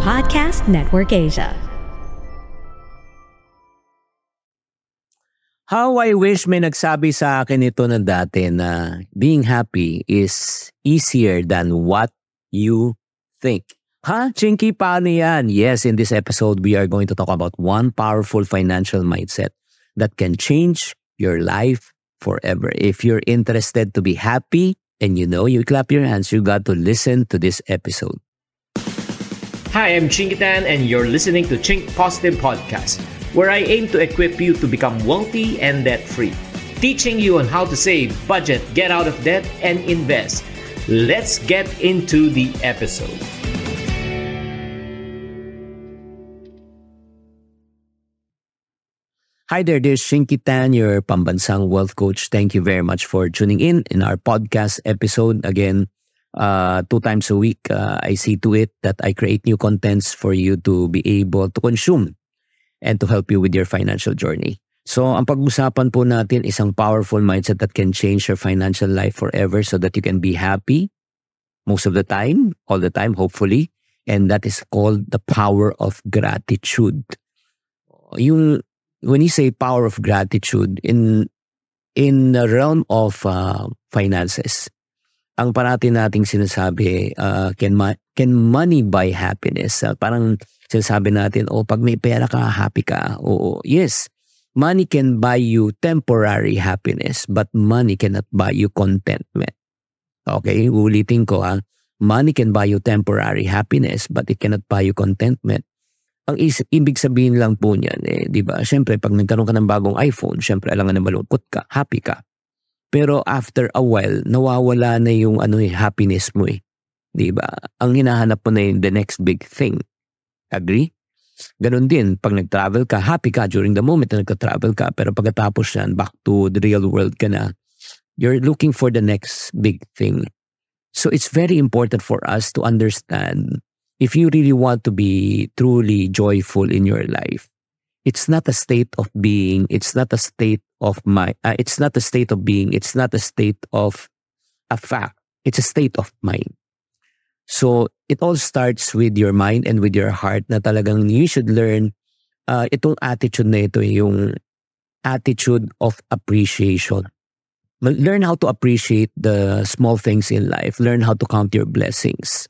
Podcast Network Asia. How I wish may nagsabi sa akin ito na dati na being happy is easier than what you think. Ha? Chinky, paano yan? Yes, in this episode, we are going to talk about one powerful financial mindset that can change your life forever. If you're interested to be happy and you know you clap your hands, you got to listen to this episode. Hi, I'm Chinkitan, and you're listening to Chink Positive Podcast, where I aim to equip you to become wealthy and debt free, teaching you on how to save, budget, get out of debt, and invest. Let's get into the episode. Hi there, dear Shinky Tan, your pambansang wealth coach. Thank you very much for tuning in in our podcast episode. Again, uh, two times a week, uh, I see to it that I create new contents for you to be able to consume and to help you with your financial journey. So, ang pag-usapan po natin isang powerful mindset that can change your financial life forever so that you can be happy most of the time, all the time, hopefully. And that is called the power of gratitude. Yung when you say power of gratitude in in the realm of uh, finances, ang parati nating sinasabi, uh, can, ma- can money buy happiness? Uh, parang sinasabi natin, oh, pag may pera ka, happy ka. Oo, yes, money can buy you temporary happiness, but money cannot buy you contentment. Okay, ulitin ko ha. Money can buy you temporary happiness, but it cannot buy you contentment. Ang is, ibig sabihin lang po niyan, eh, di ba? Siyempre, pag nagkaroon ka ng bagong iPhone, siyempre, alangan na malungkot ka, happy ka. Pero after a while, nawawala na yung ano eh, happiness mo eh. Di ba? Ang hinahanap mo na yung the next big thing. Agree? Ganon din, pag nag-travel ka, happy ka during the moment na nagka-travel ka. Pero pagkatapos yan, back to the real world ka na, you're looking for the next big thing. So it's very important for us to understand if you really want to be truly joyful in your life, it's not a state of being, it's not a state of mind, uh, it's not a state of being, it's not a state of a fact, it's a state of mind. So it all starts with your mind and with your heart na talagang you should learn uh, itong attitude na ito, yung attitude of appreciation. Learn how to appreciate the small things in life. Learn how to count your blessings.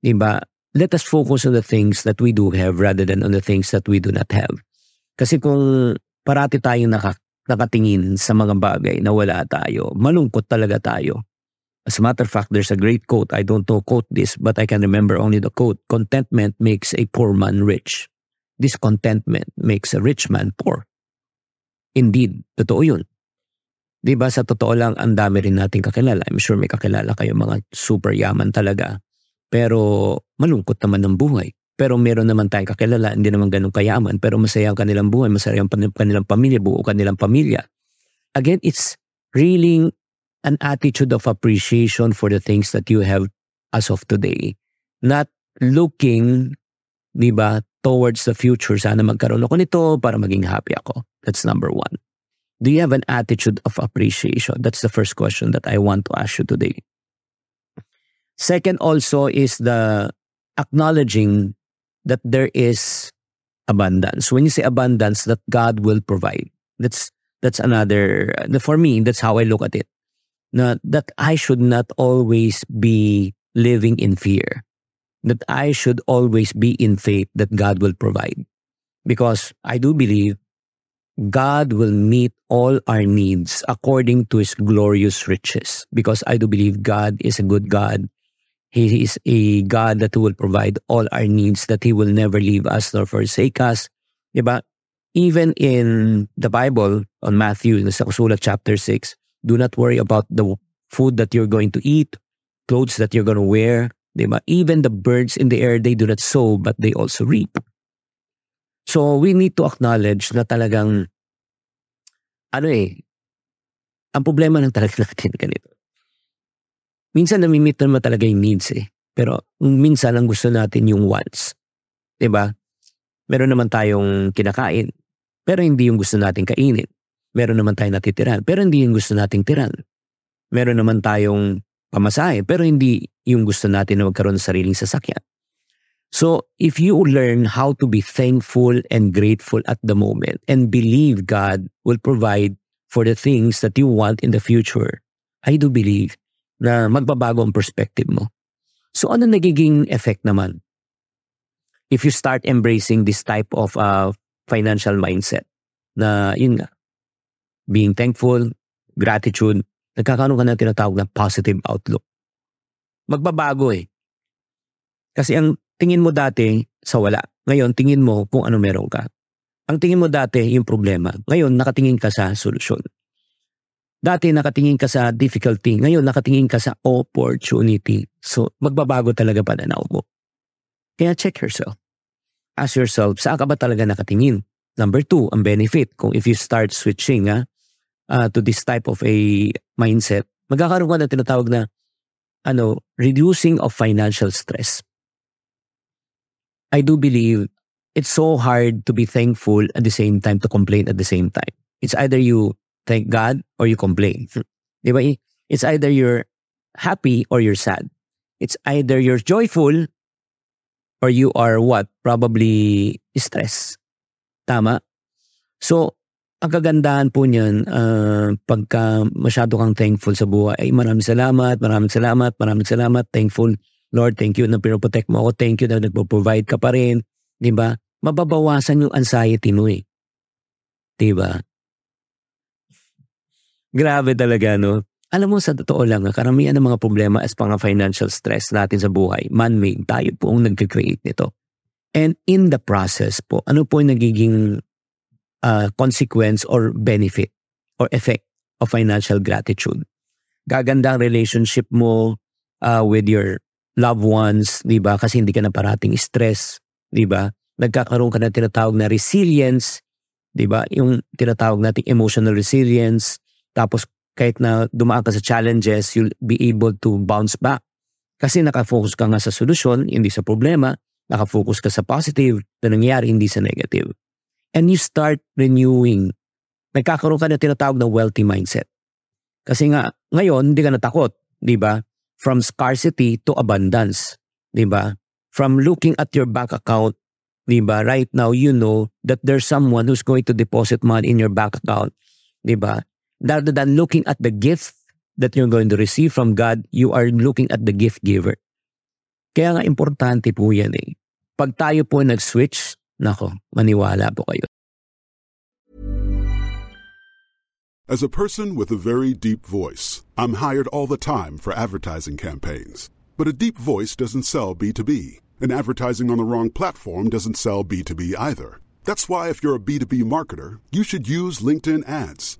Diba? Let us focus on the things that we do have rather than on the things that we do not have. Kasi kung parati tayong naka, nakatingin sa mga bagay na wala tayo, malungkot talaga tayo. As a matter of fact, there's a great quote. I don't know quote this, but I can remember only the quote. Contentment makes a poor man rich. Discontentment makes a rich man poor. Indeed, totoo yun. Di ba sa totoo lang, ang dami rin nating kakilala. I'm sure may kakilala kayo mga super yaman talaga. Pero malungkot naman ang buhay. Pero meron naman tayong kakilala, hindi naman ganun kayaman, pero masaya ang kanilang buhay, masaya ang kanilang pamilya, buo kanilang pamilya. Again, it's really an attitude of appreciation for the things that you have as of today. Not looking, di ba, towards the future. Sana magkaroon ako nito para maging happy ako. That's number one. Do you have an attitude of appreciation? That's the first question that I want to ask you today. Second also is the acknowledging that there is abundance. When you say abundance, that God will provide. That's that's another for me, that's how I look at it. Not that I should not always be living in fear. That I should always be in faith that God will provide. Because I do believe God will meet all our needs according to his glorious riches. Because I do believe God is a good God. He is a God that will provide all our needs, that He will never leave us nor forsake us. Diba? Even in the Bible, on Matthew, sa sulat chapter 6, do not worry about the food that you're going to eat, clothes that you're going to wear, di ba? Even the birds in the air, they do not sow, but they also reap. So we need to acknowledge na talagang, ano eh, ang problema ng talaga natin ganito. Minsan namimit naman talaga yung needs eh. Pero minsan ang gusto natin yung wants. ba? Meron naman tayong kinakain, pero hindi yung gusto nating kainin. Meron naman tayong natitiran, pero hindi yung gusto nating tiran. Meron naman tayong pamasahe, pero hindi yung gusto natin na magkaroon ng sariling sasakyan. So, if you learn how to be thankful and grateful at the moment and believe God will provide for the things that you want in the future, I do believe na magbabago ang perspective mo. So, ano nagiging effect naman? If you start embracing this type of uh, financial mindset na yun nga, being thankful, gratitude, nagkakaroon ka na tinatawag na positive outlook. Magbabago eh. Kasi ang tingin mo dati sa wala. Ngayon, tingin mo kung ano meron ka. Ang tingin mo dati yung problema. Ngayon, nakatingin ka sa solusyon. Dati nakatingin ka sa difficulty. Ngayon, nakatingin ka sa opportunity. So, magbabago talaga pananaw mo. Kaya check yourself. Ask yourself, saan ka ba talaga nakatingin? Number two, ang benefit. Kung if you start switching ha, uh, to this type of a mindset, magkakaroon ka na tinatawag na ano, reducing of financial stress. I do believe it's so hard to be thankful at the same time to complain at the same time. It's either you thank God or you complain. Di ba? It's either you're happy or you're sad. It's either you're joyful or you are what? Probably stress. Tama? So, ang kagandahan po niyan, uh, pagka masyado kang thankful sa buhay, ay maraming salamat, maraming salamat, maraming salamat, thankful Lord, thank you na pinoprotect mo ako. Thank you na nagpo-provide ka pa rin. Di ba? Mababawasan yung anxiety mo eh. Di ba? Grabe talaga, no? Alam mo, sa totoo lang, karamihan ng mga problema as pang financial stress natin sa buhay, man-made, tayo po ang nag-create nito. And in the process po, ano po yung nagiging uh, consequence or benefit or effect of financial gratitude? Gaganda ang relationship mo uh, with your loved ones, di ba? Kasi hindi ka na parating stress, di ba? Nagkakaroon ka na tinatawag na resilience, di ba? Yung tinatawag nating emotional resilience. Tapos kahit na dumaan ka sa challenges, you'll be able to bounce back. Kasi nakafocus ka nga sa solusyon, hindi sa problema. Nakafocus ka sa positive na nangyayari, hindi sa negative. And you start renewing. Nagkakaroon ka na tinatawag na wealthy mindset. Kasi nga, ngayon, hindi ka natakot, di ba? from scarcity to abundance, 'di ba? From looking at your bank account, 'di ba? Right now you know that there's someone who's going to deposit money in your bank account, 'di ba? Rather than looking at the gift that you're going to receive from God, you are looking at the gift giver. Kaya nga importante po yan eh. Pag tayo po nag-switch, nako, maniwala po kayo. As a person with a very deep voice, I'm hired all the time for advertising campaigns. But a deep voice doesn't sell B2B, and advertising on the wrong platform doesn't sell B2B either. That's why, if you're a B2B marketer, you should use LinkedIn ads.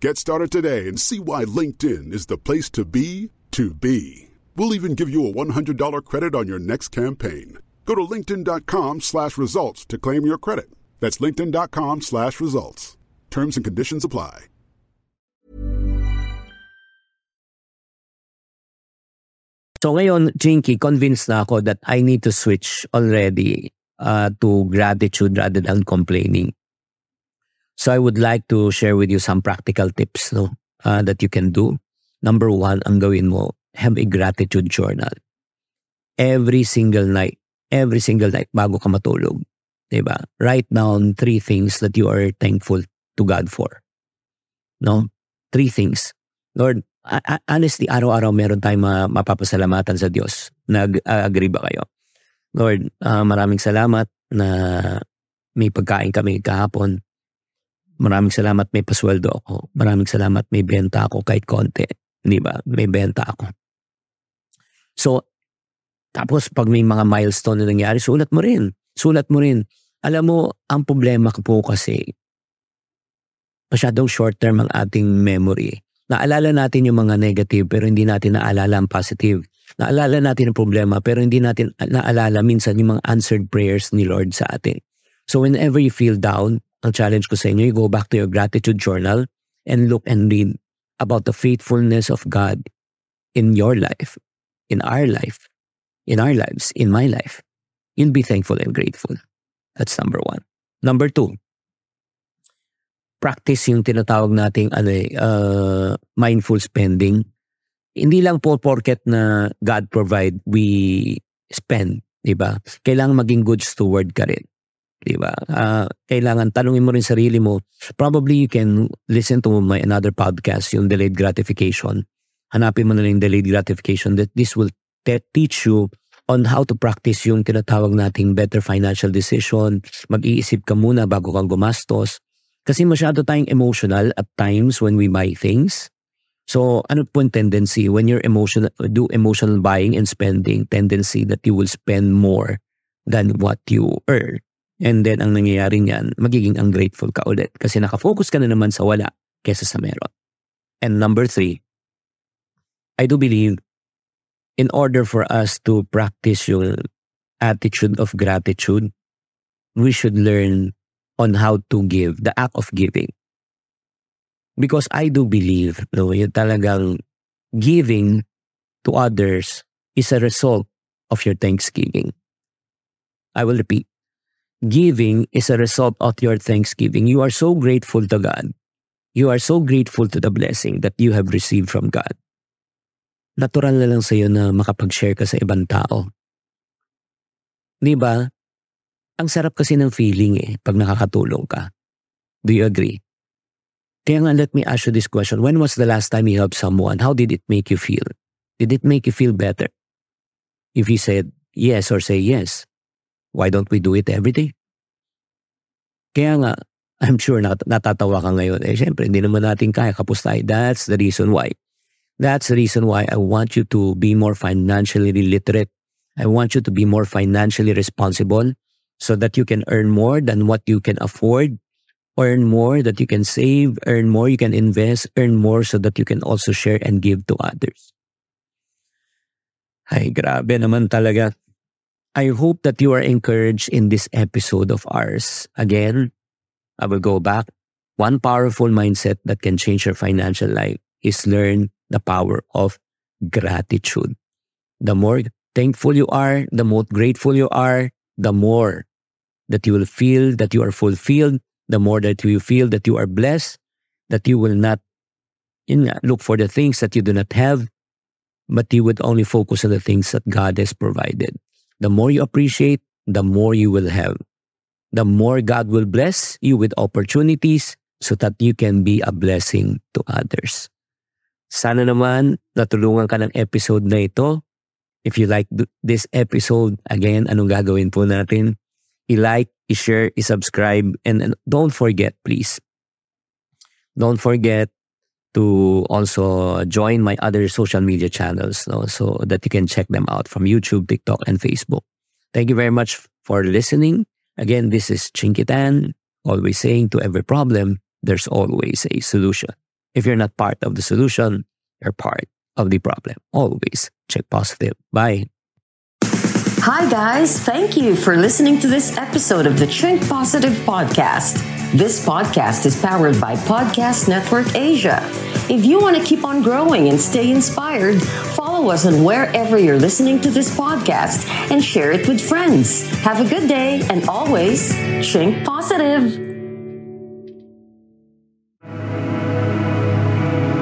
Get started today and see why LinkedIn is the place to be to be. We'll even give you a $100 credit on your next campaign. Go to linkedin.com slash results to claim your credit. That's linkedin.com slash results. Terms and conditions apply. So ngayon, Jinky, convinced na ako that I need to switch already uh, to gratitude rather than complaining. So I would like to share with you some practical tips no, uh, that you can do. Number one, ang gawin mo, have a gratitude journal. Every single night, every single night bago ka matulog. Diba? Write down three things that you are thankful to God for. No? Three things. Lord, honestly, araw-araw meron tayong ma- mapapasalamatan sa Diyos. Nag-agree ba kayo? Lord, uh, maraming salamat na may pagkain kami kahapon. Maraming salamat may pasweldo ako. Maraming salamat may benta ako kahit konti. Di ba? May benta ako. So, tapos pag may mga milestone na nangyari, sulat mo rin. Sulat mo rin. Alam mo, ang problema ko po kasi, masyadong short term ang ating memory. Naalala natin yung mga negative pero hindi natin naalala ang positive. Naalala natin ang problema pero hindi natin naalala minsan yung mga answered prayers ni Lord sa atin. So whenever you feel down, ang challenge ko sa inyo, you go back to your gratitude journal and look and read about the faithfulness of God in your life, in our life, in our lives, in my life. You'll be thankful and grateful. That's number one. Number two, practice yung tinatawag nating ano eh, uh, mindful spending. Hindi lang po porket na God provide, we spend, di ba? Kailangan maging good steward ka rin. Di ba? Uh, kailangan tanungin mo rin sarili mo. Probably you can listen to my another podcast, yung delayed gratification. Hanapin mo na lang yung delayed gratification that this will te- teach you on how to practice yung tinatawag nating better financial decision. Mag-iisip ka muna bago kang gumastos kasi masyado tayong emotional at times when we buy things. So, ano po yung tendency? When you're emotional, do emotional buying and spending, tendency that you will spend more than what you earn. And then, ang nangyayari niyan, magiging ungrateful ka ulit kasi nakafocus ka na naman sa wala kesa sa meron. And number three, I do believe in order for us to practice yung attitude of gratitude, we should learn on how to give, the act of giving. Because I do believe, no, yung talagang giving to others is a result of your thanksgiving. I will repeat. Giving is a result of your thanksgiving. You are so grateful to God. You are so grateful to the blessing that you have received from God. Natural na lang sa iyo na makapag-share ka sa ibang tao. Di ba? Ang sarap kasi ng feeling eh pag nakakatulong ka. Do you agree? Kaya nga let me ask you this question. When was the last time you helped someone? How did it make you feel? Did it make you feel better? If you said yes or say yes, why don't we do it every day? Kaya nga, I'm sure nat- natatawa ka ngayon. Eh, syempre, hindi naman natin kaya kapos tayo. That's the reason why. That's the reason why I want you to be more financially literate. I want you to be more financially responsible so that you can earn more than what you can afford, earn more that you can save, earn more you can invest, earn more so that you can also share and give to others. Ay, grabe naman talaga. I hope that you are encouraged in this episode of ours. Again, I will go back. One powerful mindset that can change your financial life is learn the power of gratitude. The more thankful you are, the more grateful you are, the more that you will feel that you are fulfilled, the more that you feel that you are blessed, that you will not look for the things that you do not have, but you would only focus on the things that God has provided. The more you appreciate, the more you will have. The more God will bless you with opportunities so that you can be a blessing to others. Sana naman natulungan ka ng episode na ito. If you like this episode, again, anong gagawin po natin? i-like, i-share, i-subscribe, and, don't forget, please. Don't forget to also join my other social media channels no, so that you can check them out from YouTube, TikTok, and Facebook. Thank you very much for listening. Again, this is Chinkitan, always saying to every problem, there's always a solution. If you're not part of the solution, you're part of the problem. Always check positive. Bye. Hi, guys. Thank you for listening to this episode of the Chink Positive Podcast. This podcast is powered by Podcast Network Asia. If you want to keep on growing and stay inspired, follow us on wherever you're listening to this podcast and share it with friends. Have a good day and always Chink Positive.